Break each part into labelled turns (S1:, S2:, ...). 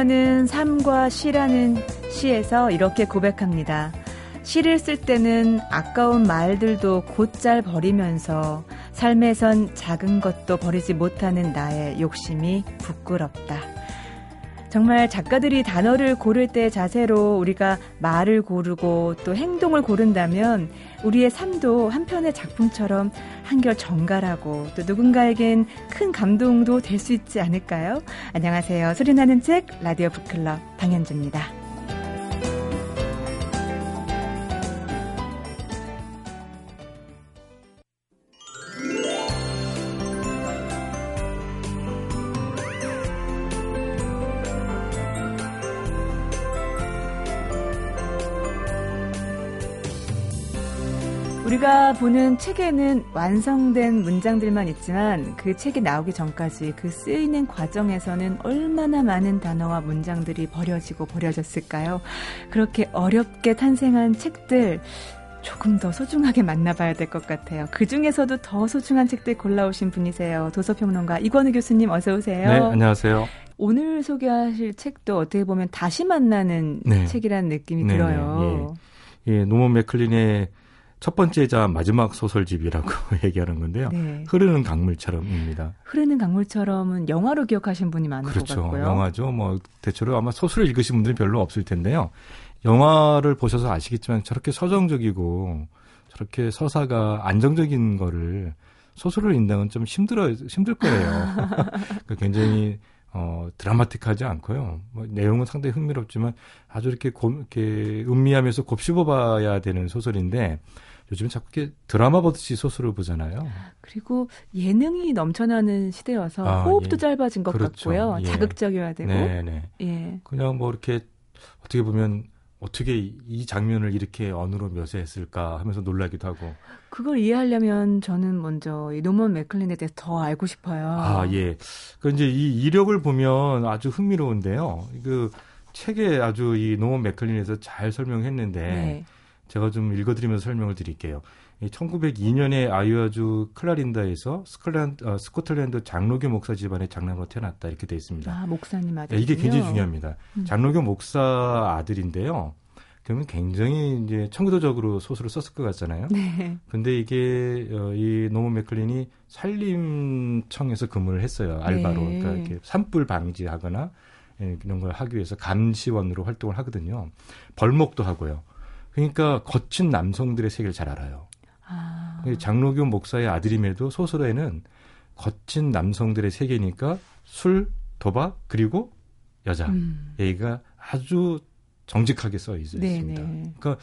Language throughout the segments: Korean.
S1: 수녀는 삶과 시라는 시에서 이렇게 고백합니다. 시를 쓸 때는 아까운 말들도 곧잘 버리면서 삶에선 작은 것도 버리지 못하는 나의 욕심이 부끄럽다. 정말 작가들이 단어를 고를 때 자세로 우리가 말을 고르고 또 행동을 고른다면 우리의 삶도 한편의 작품처럼 한결 정갈하고 또 누군가에겐 큰 감동도 될 수 있지 않을까요? 안녕하세요. 소리나는 책 라디오 북클럽 방현주입니다. 우리가 보는 책에는 완성된 문장들만 있지만 그 책이 나오기 전까지 그 쓰이는 과정에서는 얼마나 많은 단어와 문장들이 버려지고 버려졌을까요? 그렇게 어렵게 탄생한 책들 조금 더 소중하게 만나봐야 될 것 같아요. 그 중에서도 더 소중한 책들 골라오신 분이세요. 도서평론가 이권우 교수님 어서 오세요.
S2: 네, 안녕하세요.
S1: 오늘 소개하실 책도 어떻게 보면 다시 만나는 네. 책이라는 느낌이 네, 들어요.
S2: 예. 예, 노먼 맥클린의 첫 번째자 마지막 소설집이라고 얘기하는 건데요. 네. 흐르는 강물처럼입니다.
S1: 흐르는 강물처럼은 영화로 기억하신 분이 많은
S2: 그렇죠.
S1: 것 같고요.
S2: 영화죠. 뭐 대체로 아마 소설을 읽으신 분들이 별로 없을 텐데요. 영화를 보셔서 아시겠지만 저렇게 서정적이고 저렇게 서사가 안정적인 거를 소설을 읽는다는 건좀 힘들어 힘들 거예요. 그 굉장히 어, 드라마틱하지 않고요. 뭐, 내용은 상당히 흥미롭지만 아주 이렇게 고, 이렇게 음미하면서 곱씹어봐야 되는 소설인데 요즘은 자꾸 이렇게 드라마 보듯이 소설을 보잖아요.
S1: 그리고 예능이 넘쳐나는 시대여서 아, 호흡도 예. 짧아진 것 그렇죠. 같고요. 예. 자극적이어야 되고. 네네. 네.
S2: 예. 그냥 뭐 이렇게 어떻게 보면 어떻게 이 장면을 이렇게 언어로 묘사했을까 하면서 놀라기도 하고.
S1: 그걸 이해하려면 저는 먼저 이 노먼 맥클린에 대해서 더 알고 싶어요.
S2: 아, 예. 그 이제 이 이력을 보면 아주 흥미로운데요. 그 책에 아주 이 노먼 맥클린에서 잘 설명했는데 네. 제가 좀 읽어드리면서 설명을 드릴게요. 1902년에 아이오와주 클라린다에서 스콜랜드, 어, 스코틀랜드 장로교 목사 집안의 장남으로 태어났다 이렇게 돼 있습니다.
S1: 아, 목사님 아들.
S2: 네, 이게 굉장히 중요합니다. 음. 장로교 목사 아들인데요. 그러면 굉장히 이제 청교도적으로 소설을 썼을 것 같잖아요. 네. 근데 이게 어, 이 노먼 맥클린이 산림청에서 근무를 했어요. 알바로. 네. 그러니까 이렇게 산불 방지하거나 예, 이런 걸 하기 위해서 감시원으로 활동을 하거든요. 벌목도 하고요. 그러니까 거친 남성들의 세계를 잘 알아요. 아. 장로교 목사의 아들임에도 소설에는 거친 남성들의 세계니까 술, 도박 그리고 여자 음. 얘기가 아주 정직하게 써 있습니다. 그러니까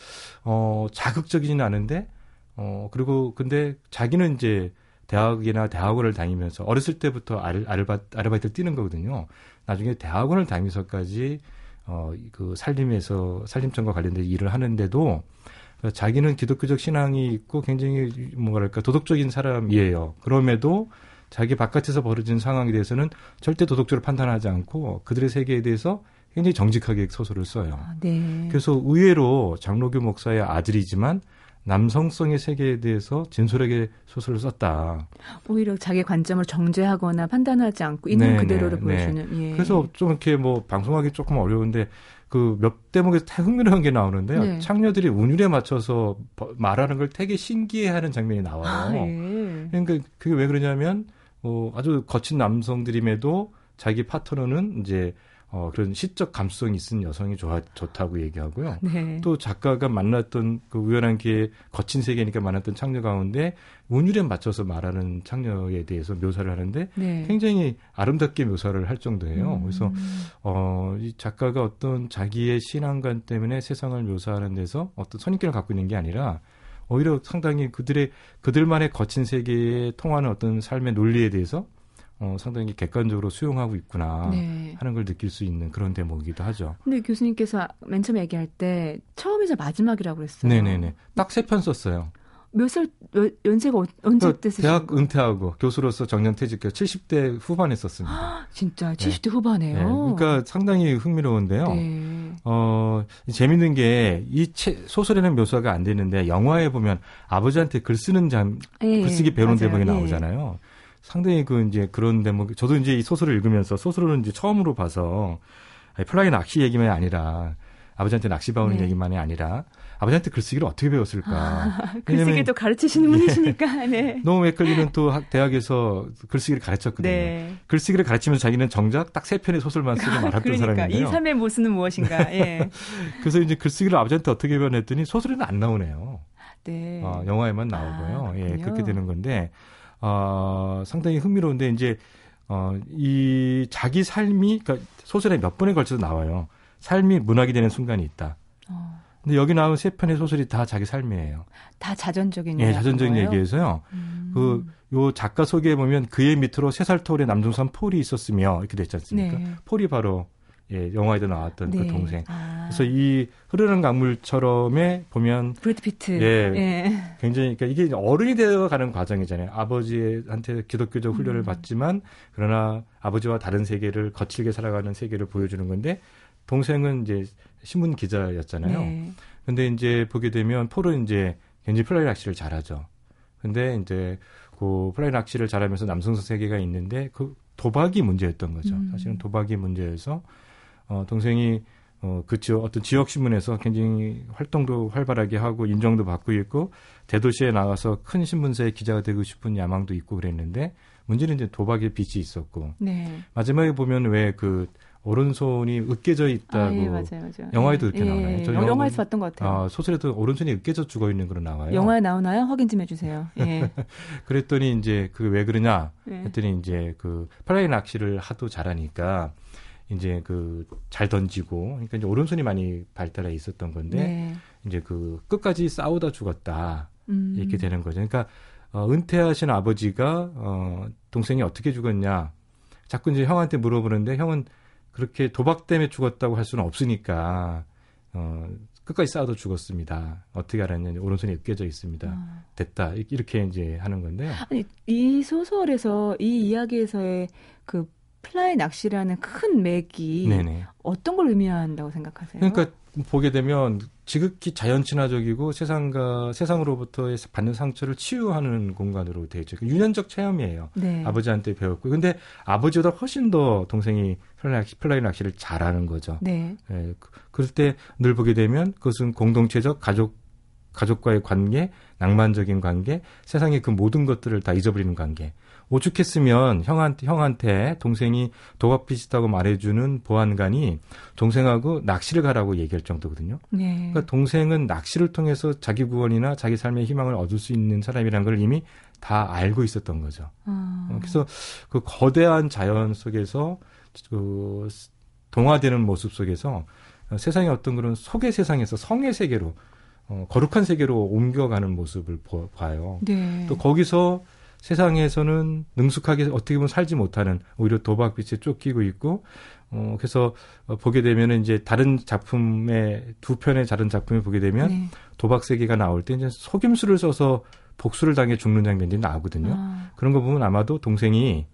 S2: 어 자극적이지는 않은데 어 그리고 근데 자기는 이제 대학이나 대학원을 다니면서 어렸을 때부터 알, 아르바, 아르바이트를 뛰는 거거든요. 나중에 대학원을 다니면서까지 어, 그 살림에서 살림청과 관련된 일을 하는데도 자기는 기독교적 신앙이 있고 굉장히 뭐랄까 도덕적인 사람이에요. 그럼에도 자기 바깥에서 벌어진 상황에 대해서는 절대 도덕적으로 판단하지 않고 그들의 세계에 대해서 굉장히 정직하게 소설을 써요. 아, 네. 그래서 의외로 장로교 목사의 아들이지만 남성성의 세계에 대해서 진솔하게 소설을 썼다.
S1: 오히려 자기 관점을 정죄하거나 판단하지 않고 있는 네, 그대로를 네, 보여주는.
S2: 네. 예. 그래서 좀 이렇게 뭐 방송하기 조금 어려운데 그 몇 대목에서 다 흥미로운 게 나오는데요. 네. 창녀들이 운율에 맞춰서 말하는 걸 되게 신기해하는 장면이 나와요. 아, 예. 그러니까 그게 왜 그러냐면 어, 아주 거친 남성들임에도 자기 파트너는 이제 어, 그런 시적 감수성이 있는 여성이 좋아, 좋다고 얘기하고요. 네. 또 작가가 만났던 그 우연한 기회 거친 세계니까 만났던 창녀 가운데 운율에 맞춰서 말하는 창녀에 대해서 묘사를 하는데 네. 굉장히 아름답게 묘사를 할 정도예요. 음. 그래서 어, 이 작가가 어떤 자기의 신앙관 때문에 세상을 묘사하는 데서 어떤 선입견을 갖고 있는 게 아니라 오히려 상당히 그들의 그들만의 거친 세계에 통하는 어떤 삶의 논리에 대해서 어, 상당히 객관적으로 수용하고 있구나 네. 하는 걸 느낄 수 있는 그런 대목이기도 하죠.
S1: 근데 교수님께서 맨 처음에 얘기할 때 처음이자 마지막이라고 그랬어요.
S2: 네네네. 딱 세 편 썼어요.
S1: 몇 살, 연세가 어, 언제 때 쓰신
S2: 대학 은퇴하고 교수로서 정년 퇴직해 70대 후반에 썼습니다.
S1: 진짜 70대 네. 후반에요? 네.
S2: 그러니까 상당히 흥미로운데요. 네. 어, 재밌는 게 이 소설에는 묘사가 안 되는데 영화에 보면 아버지한테 글 쓰는 장, 네. 글쓰기 배우는 대목이 네. 나오잖아요. 상당히 그 이제 그런 대목 저도 이제 이 소설을 읽으면서 소설을 이제 처음으로 봐서 플라이 낚시 얘기만이 아니라 아버지한테 낚시 배우는 네. 얘기만이 아니라 아버지한테 글쓰기를 어떻게 배웠을까? 아,
S1: 글쓰기도 가르치시는 네. 분이시니까. 네.
S2: 노먼 맥클린은 또 대학에서 글쓰기를 가르쳤거든요. 네. 글쓰기를 가르치면서 자기는 정작 딱 세 편의 소설만 쓰고 말았던 그러니까, 사람인데요.
S1: 이 삶의 모습은 무엇인가? 예.
S2: 그래서 이제 글쓰기를 아버지한테 어떻게 배웠는지 소설에는 안 나오네요. 네. 어, 영화에만 나오고요. 아, 예, 그렇게 되는 건데 어, 상당히 흥미로운데 이제 어, 이 자기 삶이 그러니까 소설에 몇 번에 걸쳐서 나와요. 삶이 문학이 되는 순간이 있다. 어. 근데 여기 나온 세 편의 소설이 다 자기 삶이에요.
S1: 다 자전적인
S2: 예, 자전적인 거예요? 얘기에서요. 음. 그요 작가 소개에 보면 그의 밑으로 세 살 터울의 남동산 폴이 있었으며 이렇게 됐지 않습니까? 네. 폴이 바로 예, 영화에도 나왔던 그 네. 그 동생. 아. 그래서 이 흐르는 강물처럼에 보면
S1: 브래드 피트.
S2: 예, 예. 굉장히 그러니까 이게 어른이 되어 가는 과정이잖아요. 아버지한테 기독교적 훈련을 음. 받지만 그러나 아버지와 다른 세계를 거칠게 살아가는 세계를 보여주는 건데 동생은 이제 신문 기자였잖아요. 네. 근데 이제 보게 되면 폴은 이제 굉장히 플라이 낚시를 잘하죠. 근데 이제 그 플라이 낚시를 잘하면서 남성성 세계가 있는데 그 도박이 문제였던 거죠. 음. 사실은 도박이 문제여서 어, 동생이 어, 그 지역, 어떤 지역 신문에서 굉장히 활동도 활발하게 하고 인정도 받고 있고 대도시에 나가서 큰 신문사의 기자가 되고 싶은 야망도 있고 그랬는데 문제는 이제 도박의 빚이 있었고 네. 마지막에 보면 왜 그 오른손이 으깨져 있다고 아, 예, 맞아요, 맞아요. 영화에도 이렇게 예, 나와요.
S1: 저 영화, 영화에서 봤던 것 같아요.
S2: 아, 소설에도 오른손이 으깨져 죽어 있는 그런 나와요.
S1: 영화에 나오나요? 확인 좀 해주세요. 예.
S2: 그랬더니 이제 그 왜 그러냐 예. 했더니 이제 그 플라이 낚시를 하도 잘하니까 이제 그 잘 던지고 그러니까 이제 오른손이 많이 발달해 있었던 건데 네. 이제 그 끝까지 싸우다 죽었다 음. 이렇게 되는 거죠. 그러니까 어, 은퇴하신 아버지가 어, 동생이 어떻게 죽었냐 자꾸 이제 형한테 물어보는데 형은 그렇게 도박 때문에 죽었다고 할 수는 없으니까 어, 끝까지 싸우다 죽었습니다. 어떻게 알았냐? 오른손이 으깨져 있습니다. 아. 됐다. 이렇게 이제 하는 건데요.
S1: 아니, 이 소설에서 이 이야기에서의 그 플라이 낚시라는 큰 맥이 네네. 어떤 걸 의미한다고 생각하세요?
S2: 그러니까 보게 되면 지극히 자연 친화적이고 세상과 세상으로부터 받는 상처를 치유하는 공간으로 되어 있죠. 유년적 체험이에요. 네. 아버지한테 배웠고, 근데 아버지보다 훨씬 더 동생이 플라이, 낚시, 플라이 낚시를 잘하는 거죠. 네. 네. 그럴 때 늘 보게 되면 그것은 공동체적 가족 가족과의 관계, 낭만적인 관계, 세상의 그 모든 것들을 다 잊어버리는 관계. 오죽했으면 형한테, 형한테 동생이 도박 빚 있다고 말해주는 보안관이 동생하고 낚시를 가라고 얘기할 정도거든요. 네. 그러니까 동생은 낚시를 통해서 자기 구원이나 자기 삶의 희망을 얻을 수 있는 사람이라는 걸 이미 다 알고 있었던 거죠. 아. 그래서 그 거대한 자연 속에서 그 동화되는 모습 속에서 세상의 어떤 그런 속의 세상에서 성의 세계로 어, 거룩한 세계로 옮겨가는 모습을 보, 봐요. 네. 또 거기서 세상에서는 능숙하게 어떻게 보면 살지 못하는 오히려 도박빛에 쫓기고 있고 어 그래서 어, 보게 되면은 이제 다른 작품의 두 편의 다른 작품을 보게 되면 네. 도박 세계가 나올 때 이제 속임수를 써서 복수를 당해 죽는 장면들이 나오거든요. 아. 그런 거 보면 아마도 동생이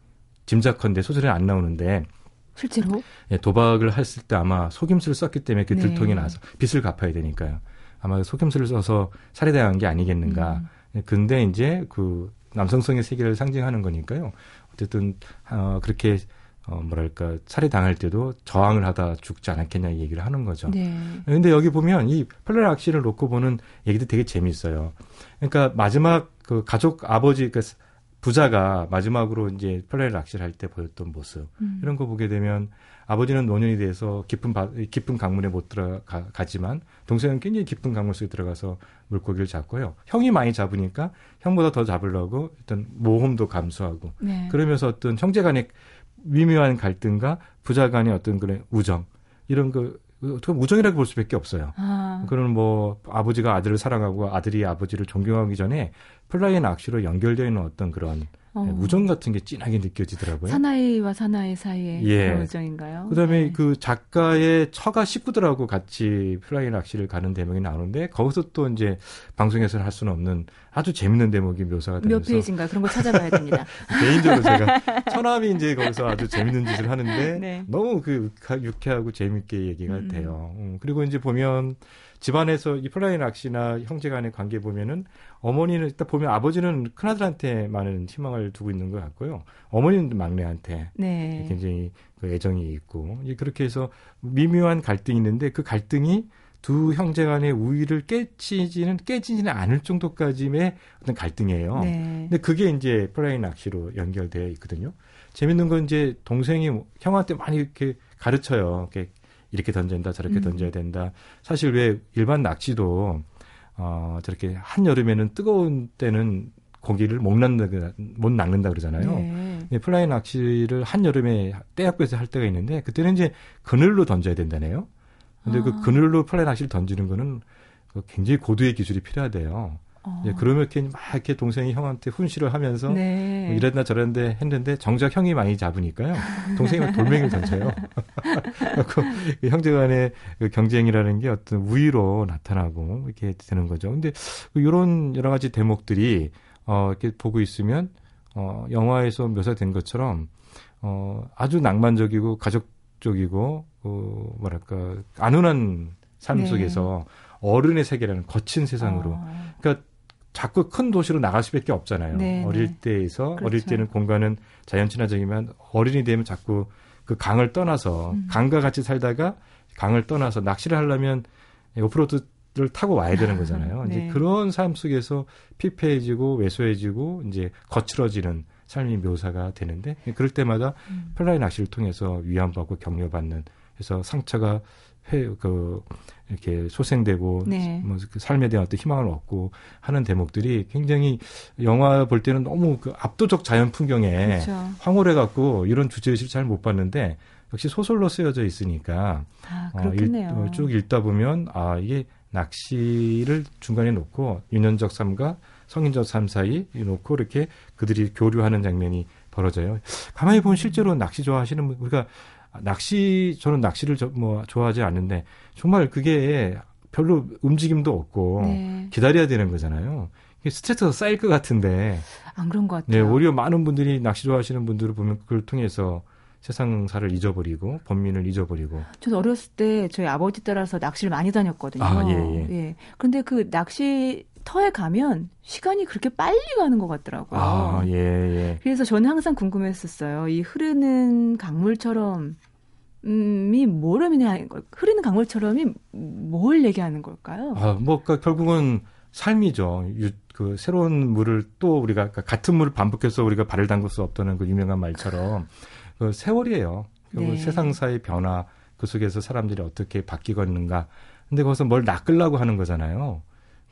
S2: 짐작컨대 소설에 안 나오는데
S1: 실제로
S2: 예, 도박을 했을 때 아마 속임수를 썼기 때문에 그 네. 들통이 나서 빚을 갚아야 되니까요. 아마 속임수를 써서 살해당한 게 아니겠는가. 음. 근데 이제 그 남성성의 세계를 상징하는 거니까요. 어쨌든 어, 그렇게 어, 뭐랄까, 살해 당할 때도 저항을 하다 죽지 않았겠냐 이 얘기를 하는 거죠. 네. 근데 여기 보면 이 펄레 악시를 놓고 보는 얘기도 되게 재미있어요. 그러니까 마지막 그 가족 아버지, 그 부자가 마지막으로 이제 펄레 악시를 할 때 보였던 모습. 음. 이런 거 보게 되면 아버지는 노년이 돼서 깊은 바, 깊은 강물에 못 들어가지만 동생은 굉장히 깊은 강물 속에 들어가서 물고기를 잡고요. 형이 많이 잡으니까 형보다 더 잡으려고 어떤 모험도 감수하고 네. 그러면서 어떤 형제간의 미묘한 갈등과 부자간의 어떤 그런 우정 이런 그 어떻게 우정이라고 볼 수밖에 없어요. 아. 그런 뭐 아버지가 아들을 사랑하고 아들이 아버지를 존경하기 전에 플라이 낚시로 연결되어 있는 어떤 그런 어. 네, 우정 같은 게 진하게 느껴지더라고요.
S1: 사나이와 사나이 사이의 예. 그런 우정인가요?
S2: 그다음에 네. 그 작가의 처가 식구들하고 같이 플라이 낚시를 가는 대목이 나오는데 거기서 또 이제 방송에서는 할 수는 없는 아주 재밌는 대목이 묘사가 되면서
S1: 몇 페이지인가 그런 거 찾아봐야 됩니다.
S2: 개인적으로 제가 처남이 이제 거기서 아주 재밌는 짓을 하는데 네. 너무 그 유쾌하고 재밌게 얘기가 음. 돼요. 음, 그리고 이제 보면 집안에서 이 플라이 낚시나 형제 간의 관계 보면은 어머니는 일단 보면 아버지는 큰아들한테 많은 희망을 희망을 두고 있는 것 같고요. 어머니는 막내한테 네. 굉장히 그 애정이 있고 그렇게 해서 미묘한 갈등이 있는데 그 갈등이 두 형제 간의 우애를 깨치지는 깨지지는 않을 정도까지의 어떤 갈등이에요. 네. 근데 그게 이제 플라이 낚시로 연결되어 있거든요. 재밌는 건 이제 동생이 형한테 많이 이렇게 가르쳐요. 이렇게 이렇게 던져야 된다, 저렇게 음. 던져야 된다. 사실 왜 일반 낚시도 어 저렇게 한 여름에는 뜨거운 때는 고기를 못 낚는다, 못 낚는다 그러잖아요. 네. 플라이 낚시를 한 여름에 뙤약볕에서 할 때가 있는데 그때는 이제 그늘로 던져야 된다네요. 근데 그 아. 그 그늘로 플라이 낚시를 던지는 거는 그 굉장히 고도의 기술이 필요하대요. 어. 예, 그러면 이렇게 막 이렇게 동생이 형한테 훈시를 하면서 네. 뭐 이랬나 저랬는데 했는데 정작 형이 많이 잡으니까요. 동생이 막 돌멩이를 던져요. 그 형제 간의 그 경쟁이라는 게 어떤 우위로 나타나고 이렇게 되는 거죠. 근데 이런 여러 가지 대목들이 어 이렇게 보고 있으면 어 영화에서 묘사된 것처럼 어 아주 낭만적이고 가족적이고 어 뭐랄까 안온한 삶 네. 속에서 어른의 세계라는 거친 세상으로. 아. 그러니까 자꾸 큰 도시로 나갈 수밖에 없잖아요. 네, 네. 어릴 때에서 그렇죠. 어릴 때는 공간은 자연 친화적이면 어른이 되면 자꾸 그 강을 떠나서 음. 강과 같이 살다가 강을 떠나서 낚시를 하려면 오프로드를 타고 와야 되는 거잖아요. 네. 이제 그런 삶 속에서 피폐해지고 왜소해지고 이제 거칠어지는 삶이 묘사가 되는데 그럴 때마다 음. 플라이 낚시를 통해서 위안받고 격려받는 그래서 상처가 회, 그, 이렇게 소생되고, 네. 뭐, 그 삶에 대한 어떤 희망을 얻고 하는 대목들이 굉장히 영화 볼 때는 너무 그 압도적 자연 풍경에 그렇죠. 황홀해 갖고 이런 주제 의식을 잘 못 봤는데 역시 소설로 쓰여져 있으니까.
S1: 아. 어,
S2: 일, 어, 쭉 읽다 보면 아, 이게 낚시를 중간에 놓고 유년적 삶과 성인적 삶 사이 놓고 이렇게 그들이 교류하는 장면이 벌어져요. 가만히 보면 실제로 낚시 좋아하시는 분, 우리가 낚시 저는 낚시를 저, 뭐 좋아하지 않는데 정말 그게 별로 움직임도 없고 네. 기다려야 되는 거잖아요. 스트레스가 쌓일 것 같은데
S1: 안 그런 것 같아요.
S2: 네, 오히려 많은 분들이 낚시 좋아하시는 분들을 보면 그걸 통해서 세상사를 잊어버리고 범민을 잊어버리고.
S1: 저는 어렸을 때 저희 아버지 따라서 낚시를 많이 다녔거든요. 아, 예, 예. 예. 그런데 그 낚시 터에 가면 시간이 그렇게 빨리 가는 것 같더라고요.
S2: 아, 예, 예.
S1: 그래서 저는 항상 궁금했었어요. 이 흐르는 강물처럼 음이 뭘 의미하는 걸 흐르는 강물처럼이 뭘 얘기하는 걸까요?
S2: 아, 뭐 그러니까 결국은 삶이죠. 유, 그 새로운 물을 또 우리가 그러니까 같은 물을 반복해서 우리가 발을 담글 수 없다는 그 유명한 말처럼 그 세월이에요. 네. 세상사의 변화 그 속에서 사람들이 어떻게 바뀌고 있는가. 근데 거기서 뭘 낚으려고 하는 거잖아요.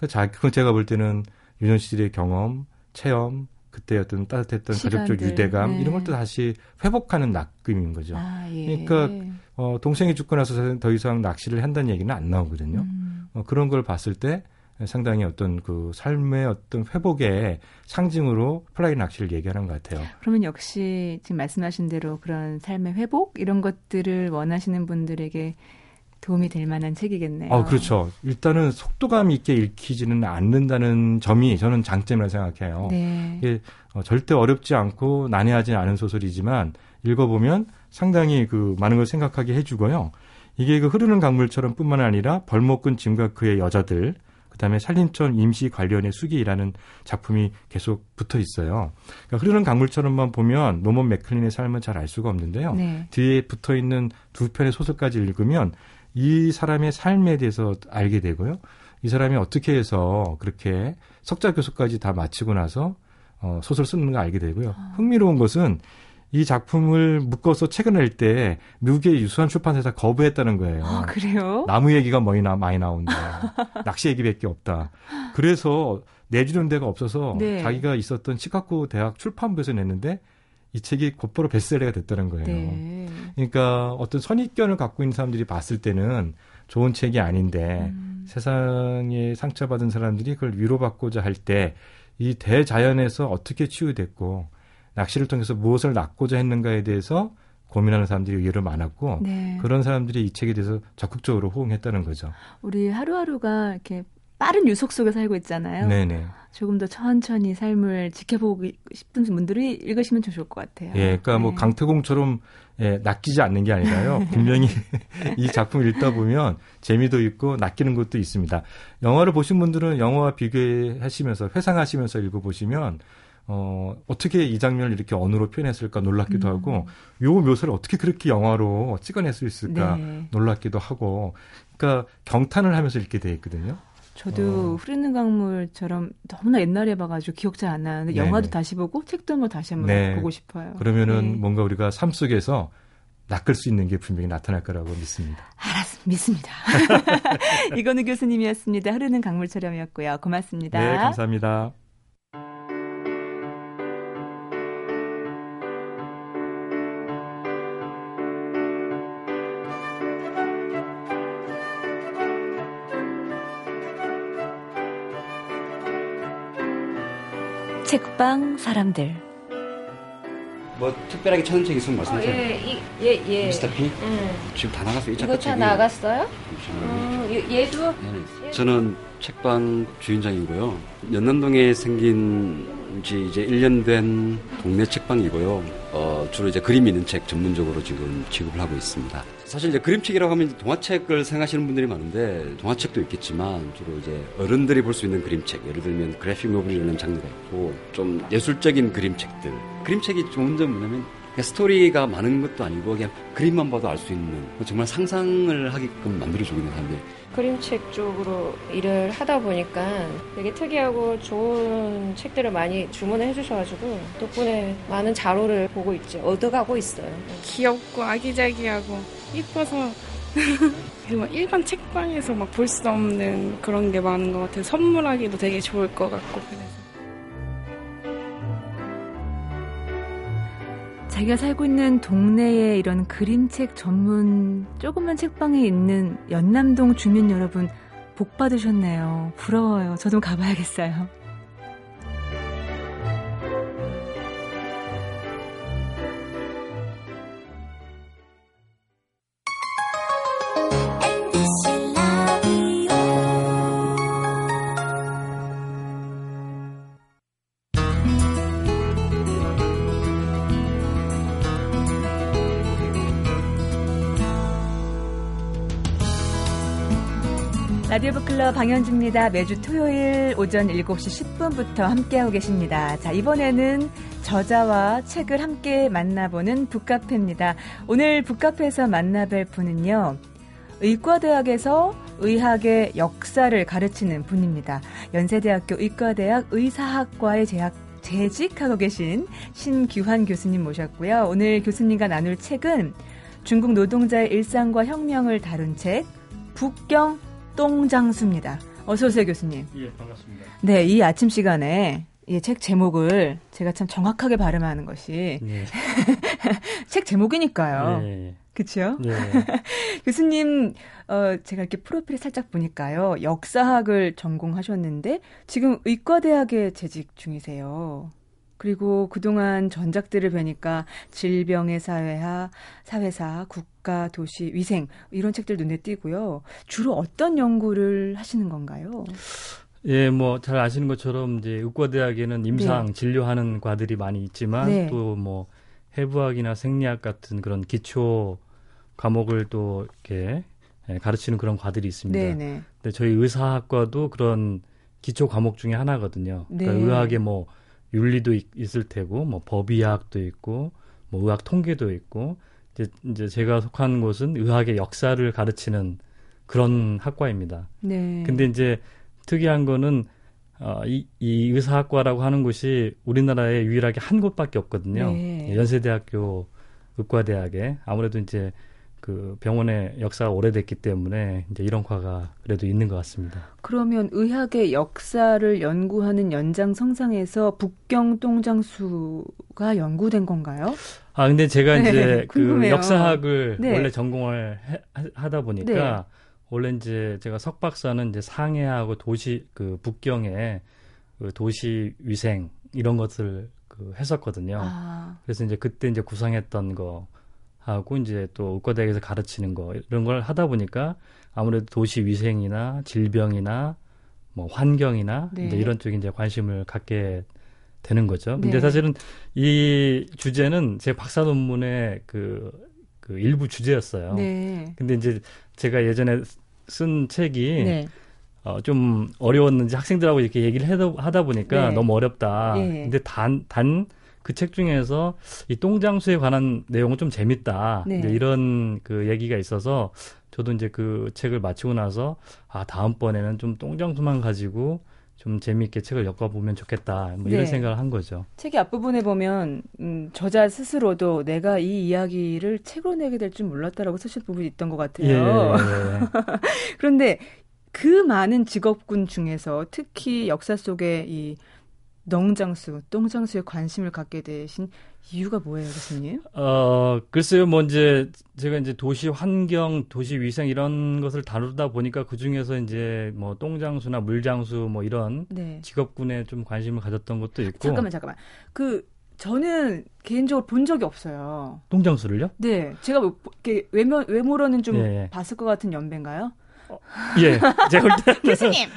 S2: 그 자, 그건 제가 볼 때는 유년 시절의 경험, 체험, 그때 어떤 따뜻했던 시간들, 가족적 유대감 네. 이런 것도 다시 회복하는 느낌인 거죠. 아, 예. 그러니까 어, 동생이 죽고 나서 더 이상 낚시를 한다는 얘기는 안 나오거든요. 음. 어, 그런 걸 봤을 때 상당히 어떤 그 삶의 어떤 회복의 상징으로 플라이 낚시를 얘기하는 것 같아요.
S1: 그러면 역시 지금 말씀하신 대로 그런 삶의 회복 이런 것들을 원하시는 분들에게 도움이 될 만한 책이겠네요.
S2: 어, 그렇죠. 일단은 속도감 있게 읽히지는 않는다는 점이 저는 장점이라고 생각해요. 네. 이게 어, 절대 어렵지 않고 난해하지 않은 소설이지만 읽어보면 상당히 그 많은 걸 생각하게 해주고요. 이게 그 흐르는 강물처럼 뿐만 아니라 벌목근 짐과 그의 여자들, 그 다음에 살림촌 임시 관련의 수기라는 작품이 계속 붙어 있어요. 그러니까 흐르는 강물처럼만 보면 노먼 맥클린의 삶은 잘 알 수가 없는데요. 네. 뒤에 붙어 있는 두 편의 소설까지 읽으면 이 사람의 삶에 대해서 알게 되고요. 이 사람이 어떻게 해서 그렇게 석자 교수까지 다 마치고 나서 어, 소설 쓰는 걸 알게 되고요. 아. 흥미로운 것은 이 작품을 묶어서 책을 낼 때 미국의 유수한 출판사에서 거부했다는 거예요.
S1: 아, 그래요?
S2: 나무 얘기가 많이, 나, 많이 나온다. 낚시 얘기밖에 없다. 그래서 내주는 데가 없어서 네. 자기가 있었던 시카고 대학 출판부에서 냈는데 이 책이 곧바로 베스트셀러가 됐다는 거예요. 네. 그러니까 어떤 선입견을 갖고 있는 사람들이 봤을 때는 좋은 책이 아닌데 음. 세상에 상처받은 사람들이 그걸 위로받고자 할 때 이 대자연에서 어떻게 치유됐고 낚시를 통해서 무엇을 낚고자 했는가에 대해서 고민하는 사람들이 의외로 많았고 네. 그런 사람들이 이 책에 대해서 적극적으로 호응했다는 거죠.
S1: 우리 하루하루가 이렇게 빠른 유속 속에 살고 있잖아요. 네네. 조금 더 천천히 삶을 지켜보고 싶은 분들이 읽으시면 좋을 것 같아요.
S2: 예, 그러니까 뭐 네. 뭐 강태공처럼 예, 낚이지 않는 게 아니라요. 분명히 이 작품 읽다 보면 재미도 있고 낚이는 것도 있습니다. 영화를 보신 분들은 영화와 비교하시면서 회상하시면서 읽어보시면 어, 어떻게 이 장면을 이렇게 언어로 표현했을까 놀랍기도 음. 하고, 요 묘사를 어떻게 그렇게 영화로 찍어낼 수 있을까 네. 놀랍기도 하고, 그러니까 경탄을 하면서 읽게 돼 있거든요.
S1: 저도 어. 흐르는 강물처럼 너무나 옛날에 봐가지고 기억 잘 안 나는데 네네. 영화도 다시 보고 책도 한번 다시 한번 네. 보고 싶어요.
S2: 그러면은 네. 뭔가 우리가 삶 속에서 낚을 수 있는 게 분명히 나타날 거라고 믿습니다.
S1: 알았습니다. 믿습니다. 이건우 교수님이었습니다. 흐르는 강물처럼이었고요. 고맙습니다.
S2: 네, 감사합니다.
S1: 책방 사람들.
S3: 뭐 특별하게 찾은 책 있으면 말씀하세요. 어,
S4: 예, 예, 예.
S3: 미스터 피? 음. 지금 다 나갔어요. 이
S4: 이거 다 나갔어요? 음, 얘 도?
S3: 네. 저는 책방 주인장이고요. 연남동에 생긴 지 이제 1년 된 동네 책방이고요. 어, 주로 이제 그림 있는 책 전문적으로 지금 취급을 하고 있습니다. 사실 이제 그림책이라고 하면 동화책을 생각하시는 분들이 많은데 동화책도 있겠지만 주로 이제 어른들이 볼 수 있는 그림책 예를 들면 그래픽 노블이라는 장르가 있고 좀 예술적인 그림책들. 그림책이 좋은 점은 뭐냐면 스토리가 많은 것도 아니고 그냥 그림만 봐도 알 수 있는 정말 상상을 하게끔 만들어주고 있는 사람들
S4: 그림책 쪽으로 일을 하다 보니까 되게 특이하고 좋은 책들을 많이 주문을 해주셔가지고 덕분에 많은 자료를 보고 있죠. 얻어가고 있어요.
S5: 귀엽고 아기자기하고 이뻐서 그리고 일반 책방에서 막 볼 수 없는 그런 게 많은 것 같아요. 선물하기도 되게 좋을 것 같고 그래서.
S1: 자기가 살고 있는 동네에 이런 그림책 전문 조그만 책방에 있는 연남동 주민 여러분 복 받으셨네요. 부러워요. 저도 가봐야겠어요. 북클럽 방현주입니다. 매주 토요일 오전 7시 10분부터 함께하고 계십니다. 자, 이번에는 저자와 책을 함께 만나보는 북카페입니다. 오늘 북카페에서 만나뵐 분은요. 의과대학에서 의학의 역사를 가르치는 분입니다. 연세대학교 의과대학 의사학과에 재학, 재직하고 계신 신규환 교수님 모셨고요. 오늘 교수님과 나눌 책은 중국 노동자의 일상과 혁명을 다룬 책, 북경 똥장수입니다. 어서 오세요, 교수님.
S6: 예, 반갑습니다.
S1: 네, 이 아침 시간에 이책 제목을 제가 참 정확하게 발음하는 것이 예. 책 제목이니까요. 예. 그렇죠? 예. 교수님 어 제가 이렇게 프로필을 살짝 보니까요. 역사학을 전공하셨는데 지금 의과대학에 재직 중이세요. 그리고 그동안 전작들을 뵈니까 질병의 사회화, 사회사, 국가, 도시, 위생 이런 책들 눈에 띄고요. 주로 어떤 연구를 하시는 건가요?
S6: 예, 뭐 잘 아시는 것처럼 이제 의과대학에는 임상 네. 진료하는 과들이 많이 있지만 네. 또뭐 해부학이나 생리학 같은 그런 기초 과목을 또 이렇게 예, 가르치는 그런 과들이 있습니다. 네네. 네. 근데 저희 의사학과도 그런 기초 과목 중에 하나거든요. 그러니까 네. 의학의 뭐 윤리도 있, 을 테고 뭐 법의학도 있고 뭐 의학 통계도 있고 이제 이제 제가 속한 곳은 의학의 역사를 가르치는 그런 학과입니다. 네. 근데 이제 특이한 거는 어, 이, 이 의사학과라고 하는 곳이 우리나라에 유일하게 한 곳밖에 없거든요. 네. 연세대학교 의과대학에 아무래도 이제 그 병원의 역사가 오래됐기 때문에 이제 이런 과가 그래도 있는 것 같습니다.
S1: 그러면 의학의 역사를 연구하는 연장 성상에서 북경 똥장수가 연구된 건가요?
S6: 아 근데 제가 네, 이제 그 역사학을 네. 원래 전공을 해, 하다 보니까 네. 원래 이제 제가 석박사는 이제 상해하고 도시 그 북경의 그 도시 위생 이런 것을 그 했었거든요. 아. 그래서 이제 그때 이제 구상했던 거 하고 이제 또 의과대학에서 가르치는 거 이런 걸 하다 보니까 아무래도 도시 위생이나 질병이나 뭐 환경이나 네. 이런 쪽에 이제 관심을 갖게 되는 거죠. 근데 네. 사실은 이 주제는 제 박사 논문의 그, 그 일부 주제였어요. 네. 근데 이제 제가 예전에 쓴 책이 네. 어, 좀 어려웠는지 학생들하고 이렇게 얘기를 해다, 하다 보니까 네. 너무 어렵다. 예. 근데 단, 단, 그 책 중에서 이 똥장수에 관한 내용은 좀 재밌다. 네. 이런 그 얘기가 있어서 저도 이제 그 책을 마치고 나서 아, 다음번에는 좀 똥장수만 가지고 좀 재미있게 책을 엮어보면 좋겠다. 뭐 이런 네. 생각을 한 거죠.
S1: 책의 앞부분에 보면 음, 저자 스스로도 내가 이 이야기를 책으로 내게 될 줄 몰랐다라고 쓰실 부분이 있던 것 같아요. 예, 예. 예. 그런데 그 많은 직업군 중에서 특히 역사 속에 이 넝장수, 똥장수에 관심을 갖게 되신 이유가 뭐예요, 교수님?
S6: 어, 글쎄요, 뭐 이제 제가 이제 도시 환경, 도시 위생 이런 것을 다루다 보니까 그 중에서 이제 뭐 똥장수나 물장수 뭐 이런 네. 직업군에 좀 관심을 가졌던 것도 있고.
S1: 잠깐만, 잠깐만. 그 저는 개인적으로 본 적이 없어요.
S6: 똥장수를요?
S1: 네, 제가 뭐 외모 외모로는 좀 예, 예. 봤을 것 같은 연배인가요?
S6: 예, 제가 볼 때.
S1: 교수님!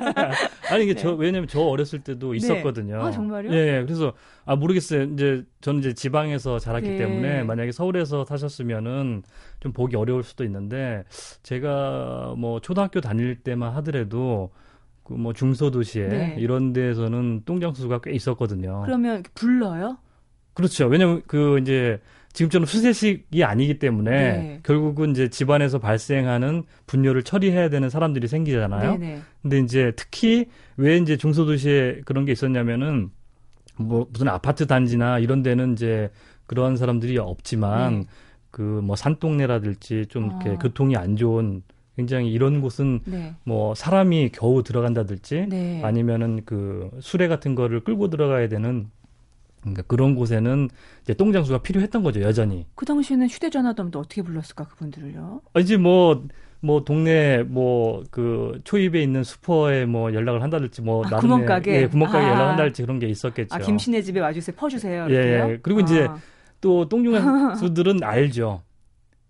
S6: 아니, 이게 네. 저, 왜냐면 저 어렸을 때도 네. 있었거든요. 네.
S1: 아, 정말요?
S6: 예, 예, 그래서, 아, 모르겠어요. 이제, 저는 이제 지방에서 자랐기 네. 때문에, 만약에 서울에서 사셨으면은 좀 보기 어려울 수도 있는데, 제가 뭐, 초등학교 다닐 때만 하더라도, 그 뭐, 중소도시에, 네. 이런 데에서는 똥장수가 꽤 있었거든요.
S1: 그러면 불러요?
S6: 그렇죠. 왜냐면 그, 이제, 지금처럼 수세식이 아니기 때문에 네. 결국은 이제 집안에서 발생하는 분뇨를 처리해야 되는 사람들이 생기잖아요. 네네. 네. 근데 이제 특히 왜 이제 중소도시에 그런 게 있었냐면은 뭐 무슨 아파트 단지나 이런 데는 이제 그런 사람들이 없지만 네. 그뭐 산동네라든지 좀 이렇게 아. 교통이 안 좋은 굉장히 이런 곳은 네. 뭐 사람이 겨우 들어간다든지 네. 아니면은 그 수레 같은 거를 끌고 들어가야 되는 그러니까 그런 곳에는 이제 똥장수가 필요했던 거죠 여전히.
S1: 그 당시에는 휴대전화도 없는데 어떻게 불렀을까 그분들을요?
S6: 아, 이제 뭐뭐 뭐 동네 뭐 그 초입에 있는 슈퍼에 뭐 연락을 한다든지 뭐
S1: 아, 나름의 구멍가게
S6: 예, 구멍가게 아. 연락한다든지 그런 게 있었겠죠.
S1: 아 김신혜 집에 와주세요 퍼주세요.
S6: 예, 예. 그리고 아. 이제 또 똥장수들은 알죠.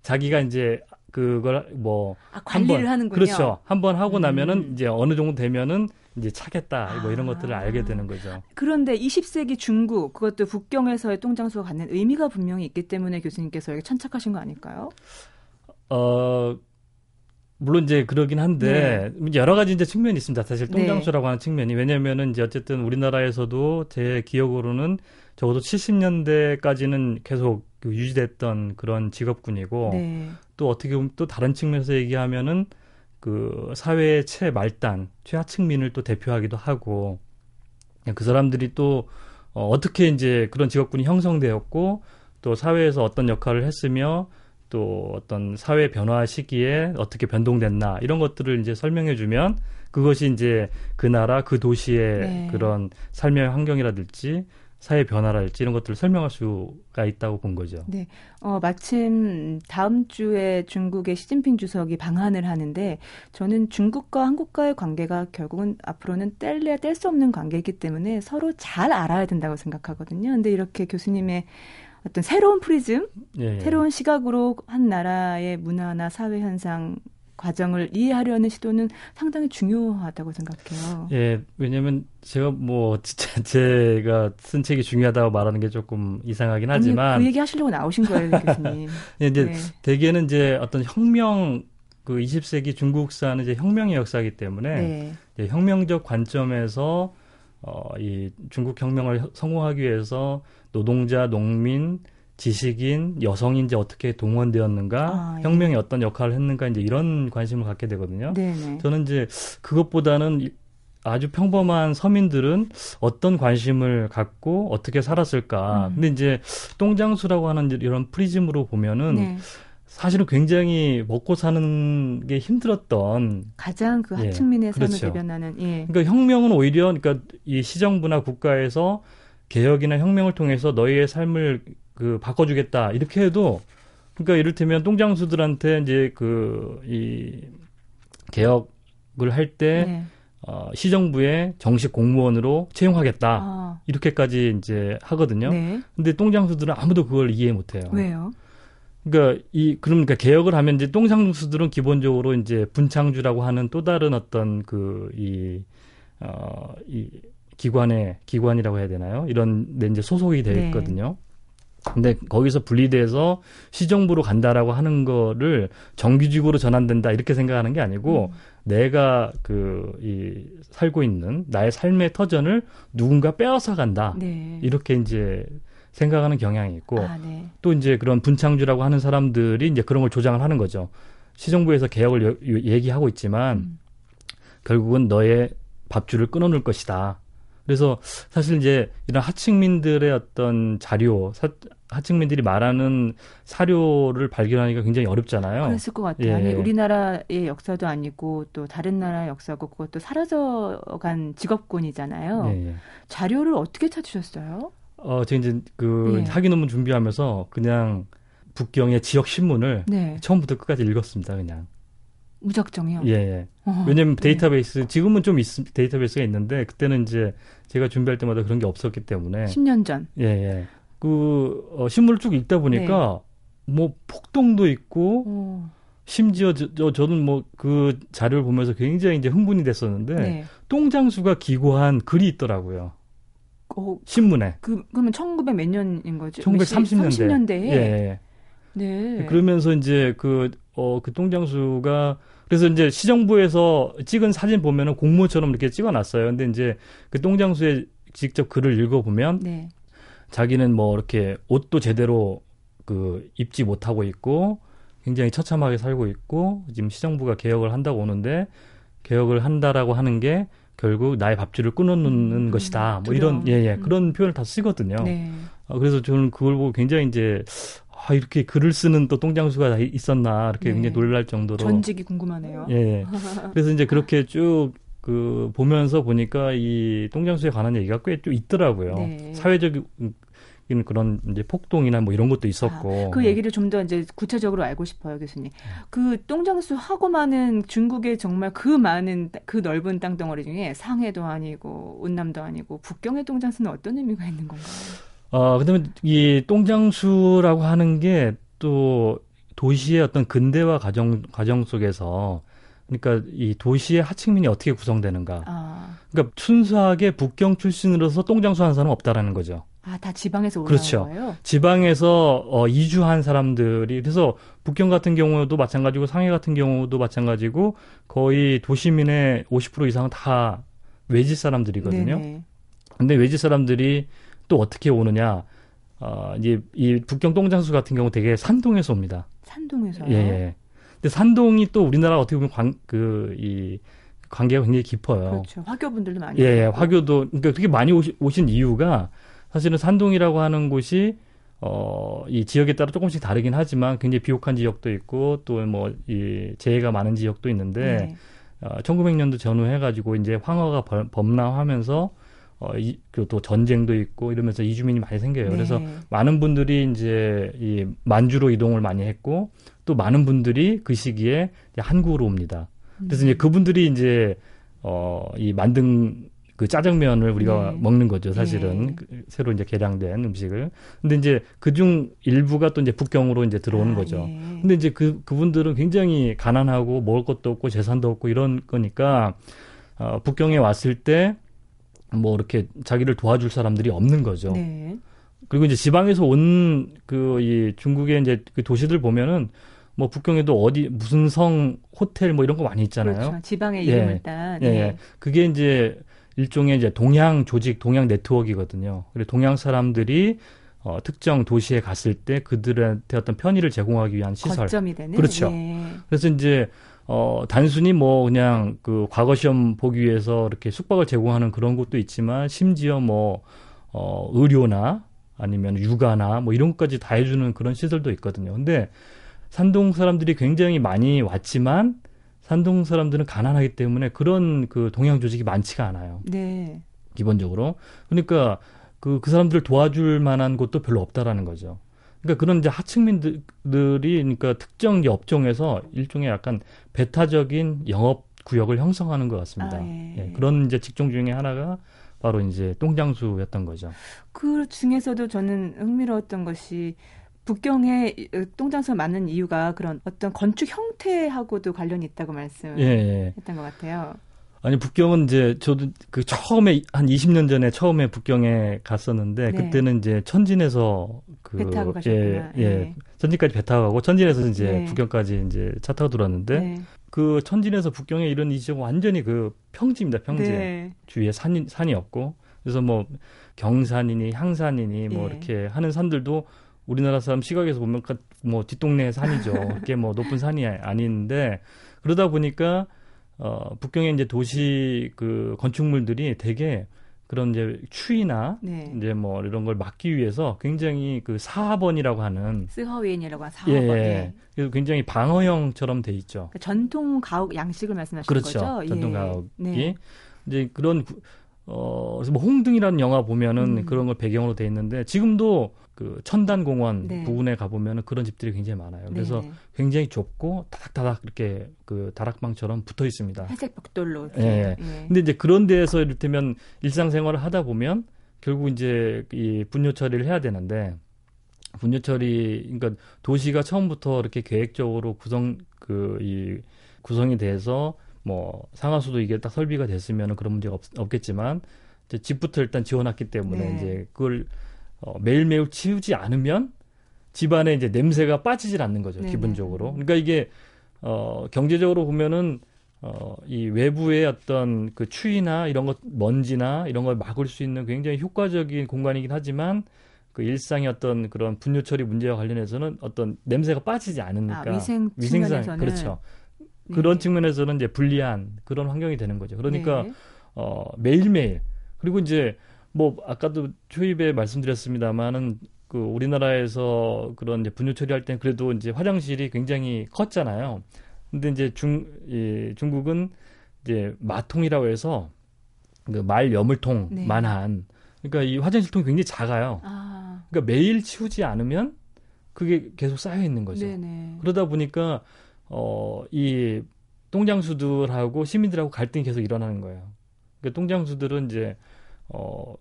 S6: 자기가 이제 그걸 뭐
S1: 아, 관리를 번, 하는군요.
S6: 그렇죠. 한 번 하고 나면은 음. 이제 어느 정도 되면은 이제 차겠다 뭐 이런 아. 것들을 알게 되는 거죠.
S1: 그런데 20세기 중국 그것도 북경에서의 똥장수가 갖는 의미가 분명히 있기 때문에 교수님께서 여기 천착하신 거 아닐까요?
S6: 어 물론 이제 그러긴 한데 네. 여러 가지 이제 측면이 있습니다. 사실 네. 똥장수라고 네. 하는 측면이 왜냐면은 이제 어쨌든 우리나라에서도 제 기억으로는 적어도 70년대까지는 계속 그 유지됐던 그런 직업군이고 네. 또 어떻게 보면 또 다른 측면에서 얘기하면은 그 사회의 최말단, 최하층민을 또 대표하기도 하고 그 사람들이 또 어, 어떻게 이제 그런 직업군이 형성되었고 또 사회에서 어떤 역할을 했으며 또 어떤 사회 변화 시기에 어떻게 변동됐나 이런 것들을 이제 설명해 주면 그것이 이제 그 나라 그 도시의 네. 그런 삶의 환경이라든지 사회 변화랄지 이런 것들을 설명할 수가 있다고 본 거죠.
S1: 네. 어, 마침 다음 주에 중국의 시진핑 주석이 방한을 하는데 저는 중국과 한국과의 관계가 결국은 앞으로는 뗄래야 뗄 수 없는 관계이기 때문에 서로 잘 알아야 된다고 생각하거든요. 근데 이렇게 교수님의 어떤 새로운 프리즘, 예, 예. 새로운 시각으로 한 나라의 문화나 사회 현상 과정을 이해하려는 시도는 상당히 중요하다고 생각해요.
S6: 예, 왜냐면 제가 뭐 진짜 제가 쓴 책이 중요하다고 말하는 게 조금 이상하긴 하지만
S1: 아니, 그 얘기 하시려고 나오신 거예요, 교수님.
S6: 예, 이제 네. 대개는 이제 어떤 혁명 그 20세기 중국사는 이제 혁명의 역사이기 때문에 네. 이제 혁명적 관점에서 어, 이 중국 혁명을 성공하기 위해서 노동자, 농민, 지식인, 여성인 이제 어떻게 동원되었는가, 아, 예. 혁명이 어떤 역할을 했는가 이제 이런 관심을 갖게 되거든요. 네네. 저는 이제 그것보다는 아주 평범한 서민들은 어떤 관심을 갖고 어떻게 살았을까. 음. 근데 이제 똥장수라고 하는 이런 프리즘으로 보면은 네. 사실은 굉장히 먹고 사는 게 힘들었던
S1: 가장 그 하층민의 예, 삶을 그렇죠. 대변하는 예.
S6: 그러니까 혁명은 오히려 그러니까 이 시정부나 국가에서 개혁이나 혁명을 통해서 너희의 삶을 그 바꿔주겠다 이렇게 해도 그러니까 이를테면 똥장수들한테 이제 그 이 개혁을 할때 네. 어, 시정부의 정식 공무원으로 채용하겠다 아. 이렇게까지 이제 하거든요. 네. 근데 똥장수들은 아무도 그걸 이해 못해요.
S1: 왜요?
S6: 그러니까 이 그러니까 개혁을 하면 이제 똥장수들은 기본적으로 이제 분창주라고 하는 또 다른 어떤 그이 어, 이 기관의 기관이라고 해야 되나요? 이런 데 이제 소속이 되어 네. 있거든요. 네. 근데 거기서 분리돼서 시정부로 간다라고 하는 거를 정규직으로 전환된다 이렇게 생각하는 게 아니고 음. 내가 그 이 살고 있는 나의 삶의 터전을 누군가 빼앗아 간다 네. 이렇게 이제 생각하는 경향이 있고 아, 네. 또 이제 그런 분창주라고 하는 사람들이 이제 그런 걸 조장을 하는 거죠. 시정부에서 개혁을 여, 얘기하고 있지만 음. 결국은 너의 밥줄을 끊어놓을 것이다. 그래서 사실 이제 이런 하층민들의 어떤 자료, 사, 하층민들이 말하는 사료를 발견하기가 굉장히 어렵잖아요.
S1: 그랬을 것 같아요. 예. 아니, 우리나라의 역사도 아니고 또 다른 나라의 역사고 그것도 사라져간 직업군이잖아요. 예, 예. 자료를 어떻게 찾으셨어요?
S6: 어, 제가 이제 그 예. 학위 논문 준비하면서 그냥 북경의 지역 신문을 네. 처음부터 끝까지 읽었습니다. 그냥.
S1: 무작정이요?
S6: 예. 예. 어, 왜냐면 네. 데이터베이스 지금은 좀 있, 데이터베이스가 있는데 그때는 이제 제가 준비할 때마다 그런 게 없었기 때문에
S1: 10년 전.
S6: 예, 예. 그 어, 신문을 쭉 읽다 보니까 네. 뭐 폭동도 있고 어. 심지어 저, 저 저 는 뭐 그 자료를 보면서 굉장히 이제 흥분이 됐었는데 네. 똥장수가 기고한 글이 있더라고요. 어, 신문에.
S1: 그 그러면 1900 몇 년인 거죠?
S6: 1930년대.
S1: 30년대에.
S6: 예. 네. 그러면서 이제 그, 어, 그 똥장수가 그래서 이제 시정부에서 찍은 사진 보면은 공무처럼 이렇게 찍어놨어요. 근데 이제 그 똥장수의 직접 글을 읽어보면 네. 자기는 뭐 이렇게 옷도 제대로 그 입지 못하고 있고 굉장히 처참하게 살고 있고 지금 시정부가 개혁을 한다고 오는데 개혁을 한다라고 하는 게 결국 나의 밥줄을 끊어놓는 음, 것이다. 뭐 이런 예예 예, 음. 그런 표현을 다 쓰거든요. 네. 어, 그래서 저는 그걸 보고 굉장히 이제 아, 이렇게 글을 쓰는 또 똥장수가 있었나 이렇게 네. 굉장히 놀랄 정도로
S1: 전직이 궁금하네요.
S6: 예. 예. 그래서 이제 그렇게 쭉 그 보면서 보니까 이 똥장수에 관한 얘기가 꽤 좀 있더라고요. 네. 사회적인 그런 이제 폭동이나 뭐 이런 것도 있었고.
S1: 아, 그 얘기를 좀 더 이제 구체적으로 알고 싶어요, 교수님. 그 똥장수 하고 많은 중국의 정말 그 많은 그 넓은 땅덩어리 중에 상해도 아니고 운남도 아니고 북경의 똥장수는 어떤 의미가 있는 건가요?
S6: 어, 그다음에 이 똥장수라고 하는 게 또 도시의 어떤 근대화 과정 과정 속에서 그러니까 이 도시의 하층민이 어떻게 구성되는가. 아. 그러니까 순수하게 북경 출신으로서 똥장수 하는 사람은 없다라는 거죠.
S1: 아, 다 지방에서 올라온
S6: 그렇죠.
S1: 거예요?
S6: 지방에서 어, 이주한 사람들이 그래서 북경 같은 경우도 마찬가지고 상해 같은 경우도 마찬가지고 거의 도시민의 50% 이상은 다 외지 사람들이거든요. 네네. 근데 외지 사람들이 또 어떻게 오느냐? 어, 이제 이 북경 똥장수 같은 경우 되게 산동에서 옵니다.
S1: 산동에서요?
S6: 예. 예. 근데 산동이 또 우리나라 어떻게 보면 관, 그, 이, 관계가 굉장히 깊어요.
S1: 그렇죠. 화교분들도 많이.
S6: 예, 예. 화교도, 그러니까 그렇게 많이 오시, 오신 이유가 사실은 산동이라고 하는 곳이 어, 이 지역에 따라 조금씩 다르긴 하지만 굉장히 비옥한 지역도 있고 또 뭐 이 재해가 많은 지역도 있는데 네. 어, 1900년도 전후해가지고 이제 황허가 범람하면서 어, 이, 그또 전쟁도 있고 이러면서 이주민이 많이 생겨요. 네. 그래서 많은 분들이 이제 이 만주로 이동을 많이 했고 또 많은 분들이 그 시기에 한국으로 옵니다. 그래서 음. 이제 그분들이 이제 어, 이 만든 그 짜장면을 우리가 네. 먹는 거죠, 사실은. 네. 그 새로 이제 개량된 음식을. 근데 이제 그중 일부가 또 이제 북경으로 이제 들어오는 아, 거죠. 네. 근데 이제 그, 그분들은 굉장히 가난하고 먹을 것도 없고 재산도 없고 이런 거니까, 어, 북경에 왔을 때 뭐 이렇게 자기를 도와줄 사람들이 없는 거죠. 네. 그리고 이제 지방에서 온 그 이 중국의 이제 그 도시들 보면은 뭐 북경에도 어디 무슨 성 호텔 뭐 이런 거 많이 있잖아요. 그렇죠.
S1: 지방의 이름을 예. 딴.
S6: 예. 네. 그게 이제 일종의 이제 동양 조직, 동양 네트워크이거든요. 그리고 동양 사람들이 어, 특정 도시에 갔을 때 그들한테 어떤 편의를 제공하기 위한 시설.
S1: 거점이 되는.
S6: 그렇죠. 예. 그래서 이제 어, 단순히 뭐 그냥 그 과거 시험 보기 위해서 이렇게 숙박을 제공하는 그런 곳도 있지만 심지어 뭐 어, 의료나 아니면 육아나 뭐 이런 것까지 다 해주는 그런 시설도 있거든요. 근데 산동 사람들이 굉장히 많이 왔지만 산동 사람들은 가난하기 때문에 그런 그 동양 조직이 많지가 않아요. 네. 기본적으로. 그러니까 그, 그 사람들을 도와줄 만한 곳도 별로 없다라는 거죠. 그러니까 그런 이제 하층민들이 그러니까 특정 업종에서 일종의 약간 배타적인 영업 구역을 형성하는 것 같습니다. 아, 예. 예. 그런 이제 직종 중에 하나가 바로 이제 똥장수였던 거죠.
S1: 그 중에서도 저는 흥미로웠던 것이 북경에 똥장수가 많은 이유가 그런 어떤 건축 형태하고도 관련이 있다고 말씀했던 예, 예. 것 같아요.
S6: 아니 북경은 이제 저도 그 처음에 한 20년 전에 처음에 북경에 갔었는데 네. 그때는 이제 천진에서
S1: 그배 타고 가셨구나.
S6: 예, 예. 천진까지 배 타고 가고 천진에서 이제 네. 북경까지 이제 차 타고 들어왔는데 네. 그 천진에서 북경에 이런 이 지역 완전히 그 평지입니다. 평지. 네. 주위에 산이 산이 없고 그래서 뭐 경산이니 향산이니 뭐 예. 이렇게 하는 산들도 우리나라 사람 시각에서 보면 뭐 뒷동네 산이죠. 그게 뭐 높은 산이 아닌데 그러다 보니까 어, 북경의 이제 도시 그 건축물들이 되게 그런 이제 추위나 네. 이제 뭐 이런 걸 막기 위해서 굉장히 그 사하번이라고 하는
S1: 스허웬이라고 하는 사하번. 예, 예.
S6: 그래서 굉장히 방어형처럼 돼 있죠.
S1: 그러니까 전통 가옥 양식을 말씀하시는
S6: 그렇죠.
S1: 거죠.
S6: 전통 예. 가옥이 네. 이제 그런 어, 그래서 뭐 홍등이라는 영화 보면은 음. 그런 걸 배경으로 돼 있는데 지금도 그 천단 공원 네. 부근에 가보면은 그런 집들이 굉장히 많아요. 그래서 네. 굉장히 좁고 다닥다닥 이렇게 그 다락방처럼 붙어 있습니다.
S1: 회색 벽돌로. 예.
S6: 예. 근데 이제 그런 데에서 이를테면 일상생활을 하다 보면 결국 이제 이 분뇨 처리를 해야 되는데 분뇨 처리 그러니까 도시가 처음부터 이렇게 계획적으로 구성 그 이 구성이 돼서 뭐 상하수도 이게 딱 설비가 됐으면 그런 문제가 없, 겠지만 이제 집부터 일단 지어놨기 때문에 네. 이제 그걸 어, 매일매일 치우지 않으면 집안에 이제 냄새가 빠지질 않는 거죠, 네네. 기본적으로. 그러니까 이게 어, 경제적으로 보면은 어, 이 외부의 어떤 그 추위나 이런 것, 먼지나 이런 걸 막을 수 있는 굉장히 효과적인 공간이긴 하지만 그 일상의 어떤 그런 분뇨 처리 문제와 관련해서는 어떤 냄새가 빠지지 않으니까 아,
S1: 위생 위생상
S6: 그렇죠. 네. 그런 측면에서는 이제 불리한 그런 환경이 되는 거죠. 그러니까 네. 어 매일매일 그리고 이제 뭐 아까도 초입에 말씀드렸습니다만은 그 우리나라에서 그런 분뇨 처리할 때 그래도 이제 화장실이 굉장히 컸잖아요. 근데 이제 중 이, 중국은 이제 마통이라고 해서 그 말 여물통만한 네. 그러니까 이 화장실 통이 굉장히 작아요. 아. 그러니까 매일 치우지 않으면 그게 계속 쌓여 있는 거죠. 네네. 그러다 보니까 어이 똥장수들하고 시민들하고 갈등이 계속 일어나는 거예요. 그러니까 똥장수들은 이제 어,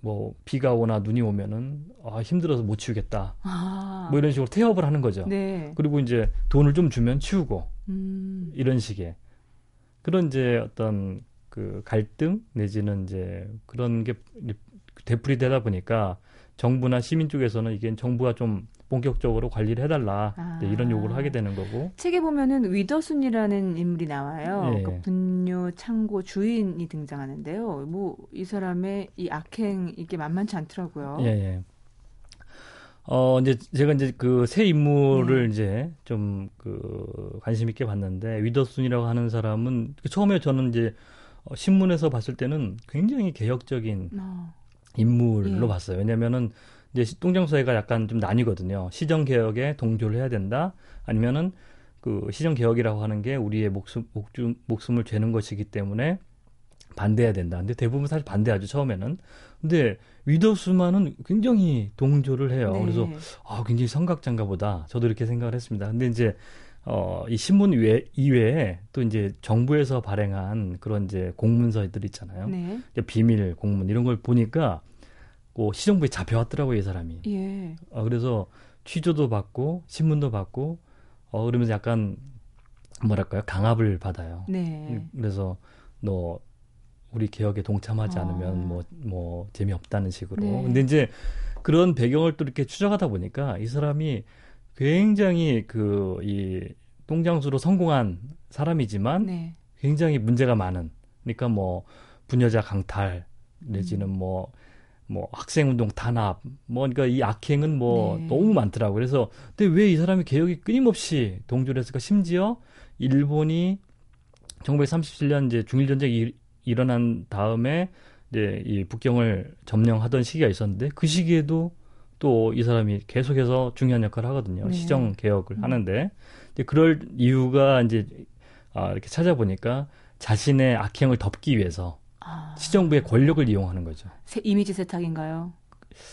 S6: 뭐 비가 오나 눈이 오면은 아 힘들어서 못 치우겠다. 아. 뭐 이런 식으로 태업을 하는 거죠. 네. 그리고 이제 돈을 좀 주면 치우고 음. 이런 식의 그런 이제 어떤 그 갈등 내지는 이제 그런 게 되풀이 되다 보니까 정부나 시민 쪽에서는 이게 정부가 좀 본격적으로 관리를 해달라 아. 이런 요구를 하게 되는 거고
S1: 책에 보면은 위더순이라는 인물이 나와요. 예. 그 분뇨 창고 주인이 등장하는데요. 뭐 이 사람의 이 악행 이게 만만치 않더라고요.
S6: 예. 예. 어 이제 제가 이제 그 새 인물을 네. 이제 좀 그 관심 있게 봤는데 위더순이라고 하는 사람은 처음에 저는 이제 어, 신문에서 봤을 때는 굉장히 개혁적인 어. 인물로 예. 봤어요. 왜냐면은 이제 동정사회가 약간 좀 나뉘거든요. 시정 개혁에 동조를 해야 된다. 아니면은 그 시정 개혁이라고 하는 게 우리의 목숨 목숨 목숨을 죄는 것이기 때문에 반대해야 된다. 근데 대부분 사실 반대하죠 처음에는. 근데 위더스만은 굉장히 동조를 해요. 네. 그래서 아 굉장히 성각자인가 보다. 저도 이렇게 생각을 했습니다. 근데 이제 어, 이 신문 외, 이외에 또 이제 정부에서 발행한 그런 이제 공문서들 있잖아요. 네. 비밀 공문 이런 걸 보니까 그 시정부에 잡혀왔더라고요, 이 사람이. 예. 어, 그래서 취조도 받고 신문도 받고 어 그러면서 약간 뭐랄까요 강압을 받아요. 네. 음, 그래서 너 우리 개혁에 동참하지 아. 않으면 뭐뭐 뭐 재미없다는 식으로. 네. 근데 이제 그런 배경을 또 이렇게 추적하다 보니까 이 사람이 굉장히 그 이 똥장수로 성공한 사람이지만 네. 굉장히 문제가 많은. 그러니까 뭐 부녀자 강탈 내지는 음. 뭐 뭐 학생운동 탄압, 뭐 그러니까 이 악행은 뭐 네. 너무 많더라고요. 그래서 근데 왜 이 사람이 개혁이 끊임없이 동조를 했을까? 심지어 일본이 1937년 이제 중일 전쟁이 일어난 다음에 이제 이 북경을 점령하던 시기가 있었는데 그 시기에도 또 이 사람이 계속해서 중요한 역할을 하거든요. 네. 시정 개혁을 음. 하는데 이제 그럴 이유가 이제 아 이렇게 찾아보니까 자신의 악행을 덮기 위해서 아. 시정부의 권력을 이용하는 거죠.
S1: 세, 이미지 세탁인가요?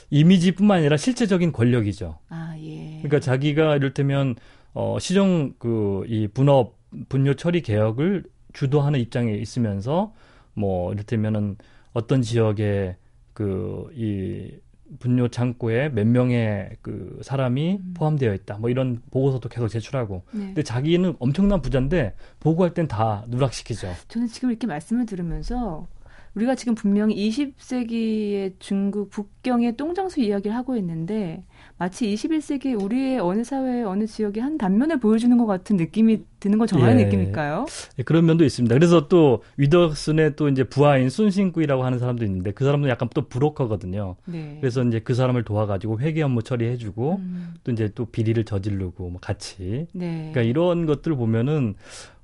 S6: 이미지뿐만 아니라 실제적인 권력이죠. 아, 예. 그러니까 자기가 이를테면 어 시정 그 이 분업 분뇨 처리 개혁을 주도하는 입장에 있으면서 뭐 이를테면은 어떤 지역에 그 이 분뇨 창고에 몇 명의 그 사람이 음. 포함되어 있다. 뭐 이런 보고서도 계속 제출하고. 네. 근데 자기는 엄청난 부자인데 보고할 땐 다 누락시키죠.
S1: 저는 지금 이렇게 말씀을 들으면서 우리가 지금 분명히 20세기의 중국 북경의 똥장수 이야기를 하고 있는데 마치 21세기 우리의 어느 사회 어느 지역의 한 단면을 보여주는 것 같은 느낌이 드는 건 정말 예. 느낌일까요?
S6: 예, 그런 면도 있습니다. 그래서 또 위더슨의 또 이제 부하인 순신구이라고 하는 사람도 있는데 그 사람은 약간 또 브로커거든요. 네. 그래서 이제 그 사람을 도와가지고 회계 업무 처리해주고 음. 또 이제 또 비리를 저지르고 뭐 같이. 네. 그러니까 이런 것들 보면은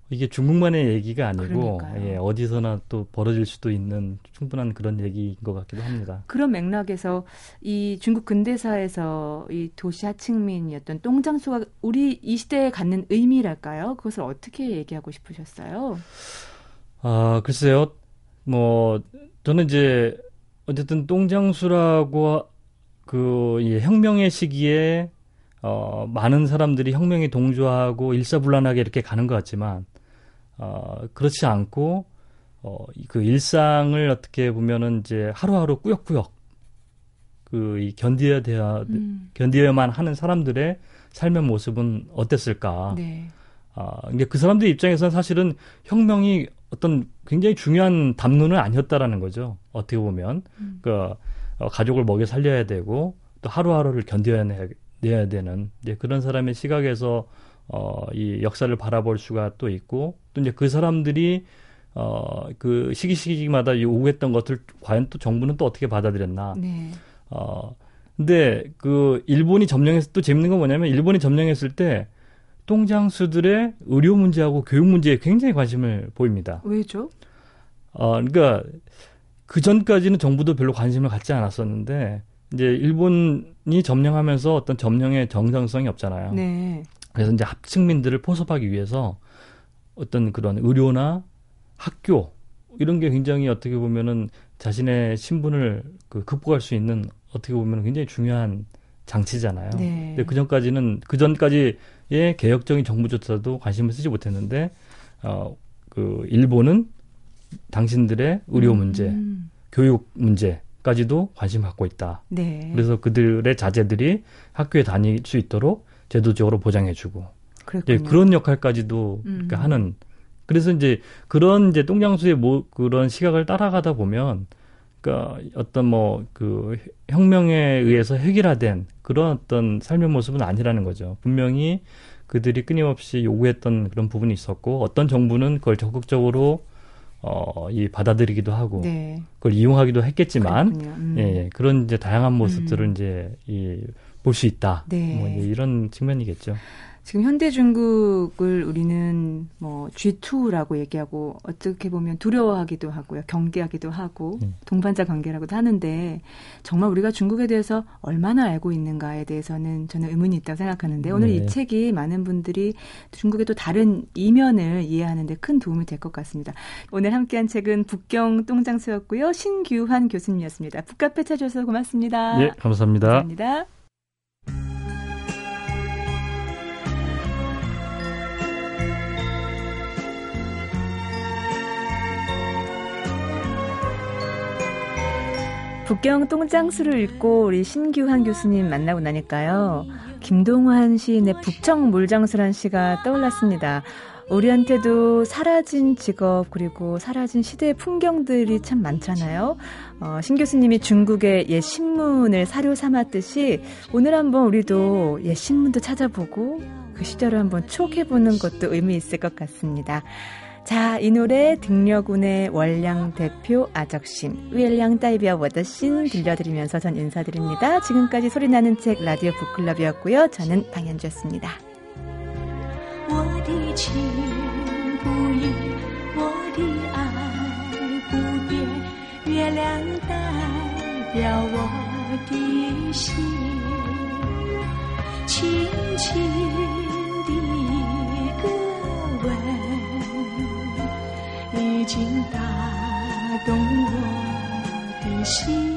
S6: 이게 중국만의 얘기가 아니고 예, 어디서나 또 벌어질 수도 있는 충분한 그런 얘기인 것 같기도 합니다.
S1: 그런 맥락에서 이 중국 근대사에서 이 도시 하층민이었던 똥장수가 우리 이 시대에 갖는 의미랄까요? 그것을 어떻게 얘기하고 싶으셨어요?
S6: 아 글쎄요, 뭐 저는 이제 어쨌든 똥장수라고 그 예, 혁명의 시기에 어, 많은 사람들이 혁명에 동조하고 일사불란하게 이렇게 가는 것 같지만 어, 그렇지 않고 어, 그 일상을 어떻게 보면은 이제 하루하루 꾸역꾸역 그 이 견디어야 돼야 음. 견디어야만 하는 사람들의 삶의 모습은 어땠을까? 네. 아, 근데 그 사람들 입장에서는 사실은 혁명이 어떤 굉장히 중요한 담론은 아니었다라는 거죠. 어떻게 보면 음. 그 어, 가족을 먹여 살려야 되고 또 하루하루를 견뎌야 내야 되는 이제 그런 사람의 시각에서 어, 이 역사를 바라볼 수가 또 있고 또 이제 그 사람들이 어, 그 시기 시기마다 요구했던 것들 과연 또 정부는 또 어떻게 받아들였나. 네. 어, 근데 그 일본이 점령했을 또 재밌는 건 뭐냐면 일본이 점령했을 때 똥장수들의 의료 문제하고 교육 문제에 굉장히 관심을 보입니다.
S1: 왜죠?
S6: 어, 그러니까 그 전까지는 정부도 별로 관심을 갖지 않았었는데 이제 일본이 점령하면서 어떤 점령의 정상성이 없잖아요. 네. 그래서 이제 합층민들을 포섭하기 위해서 어떤 그런 의료나 학교 이런 게 굉장히 어떻게 보면은 자신의 신분을 그 극복할 수 있는 어떻게 보면 굉장히 중요한 장치잖아요. 네. 근데 그 전까지는 그 전까지의 개혁적인 정부조차도 관심을 쓰지 못했는데 어그 일본은 당신들의 의료 문제, 음. 교육 문제까지도 관심 갖고 있다. 네. 그래서 그들의 자제들이 학교에 다닐 수 있도록 제도적으로 보장해주고 이제 그런 역할까지도 음. 하는 그래서 이제 그런 이제 똥장수의 뭐 그런 시각을 따라가다 보면 그러니까 어떤 뭐 그 혁명에 의해서 해결화된 그런 어떤 삶의 모습은 아니라는 거죠. 분명히 그들이 끊임없이 요구했던 그런 부분이 있었고 어떤 정부는 그걸 적극적으로 어, 이 받아들이기도 하고 네. 그걸 이용하기도 했겠지만 음. 예, 그런 이제 다양한 모습들을 음. 이제 이 볼 수 있다. 네. 뭐 이런 측면이겠죠.
S1: 지금 현대 중국을 우리는 뭐 G2라고 얘기하고 어떻게 보면 두려워하기도 하고요. 경계하기도 하고 음. 동반자 관계라고도 하는데 정말 우리가 중국에 대해서 얼마나 알고 있는가에 대해서는 저는 의문이 있다고 생각하는데 오늘 네. 이 책이 많은 분들이 중국의 또 다른 이면을 이해하는 데 큰 도움이 될 것 같습니다. 오늘 함께한 책은 북경 똥장수였고요. 신규환 교수님이었습니다. 북카페 찾아주셔서 고맙습니다.
S6: 네, 감사합니다.
S1: 감사합니다. 북경 똥장수를 읽고 우리 신규환 교수님 만나고 나니까요. 김동환 시인의 북청 물장수란 시가 떠올랐습니다. 우리한테도 사라진 직업 그리고 사라진 시대의 풍경들이 참 많잖아요. 어, 신 교수님이 중국의 옛 신문을 사료 삼았듯이 오늘 한번 우리도 옛 신문도 찾아보고 그 시절을 한번 추억해보는 것도 의미 있을 것 같습니다. 자, 이 노래 등려군의 월량 대표 아적신, 윌량 따이비아 워더신 들려드리면서 전 인사드립니다. 지금까지 소리나는 책 라디오 북클럽이었고요. 저는 방현주였습니다.
S7: 情不移我的爱不变月亮代表我的心。轻轻的一个吻
S1: 已经打动我的心。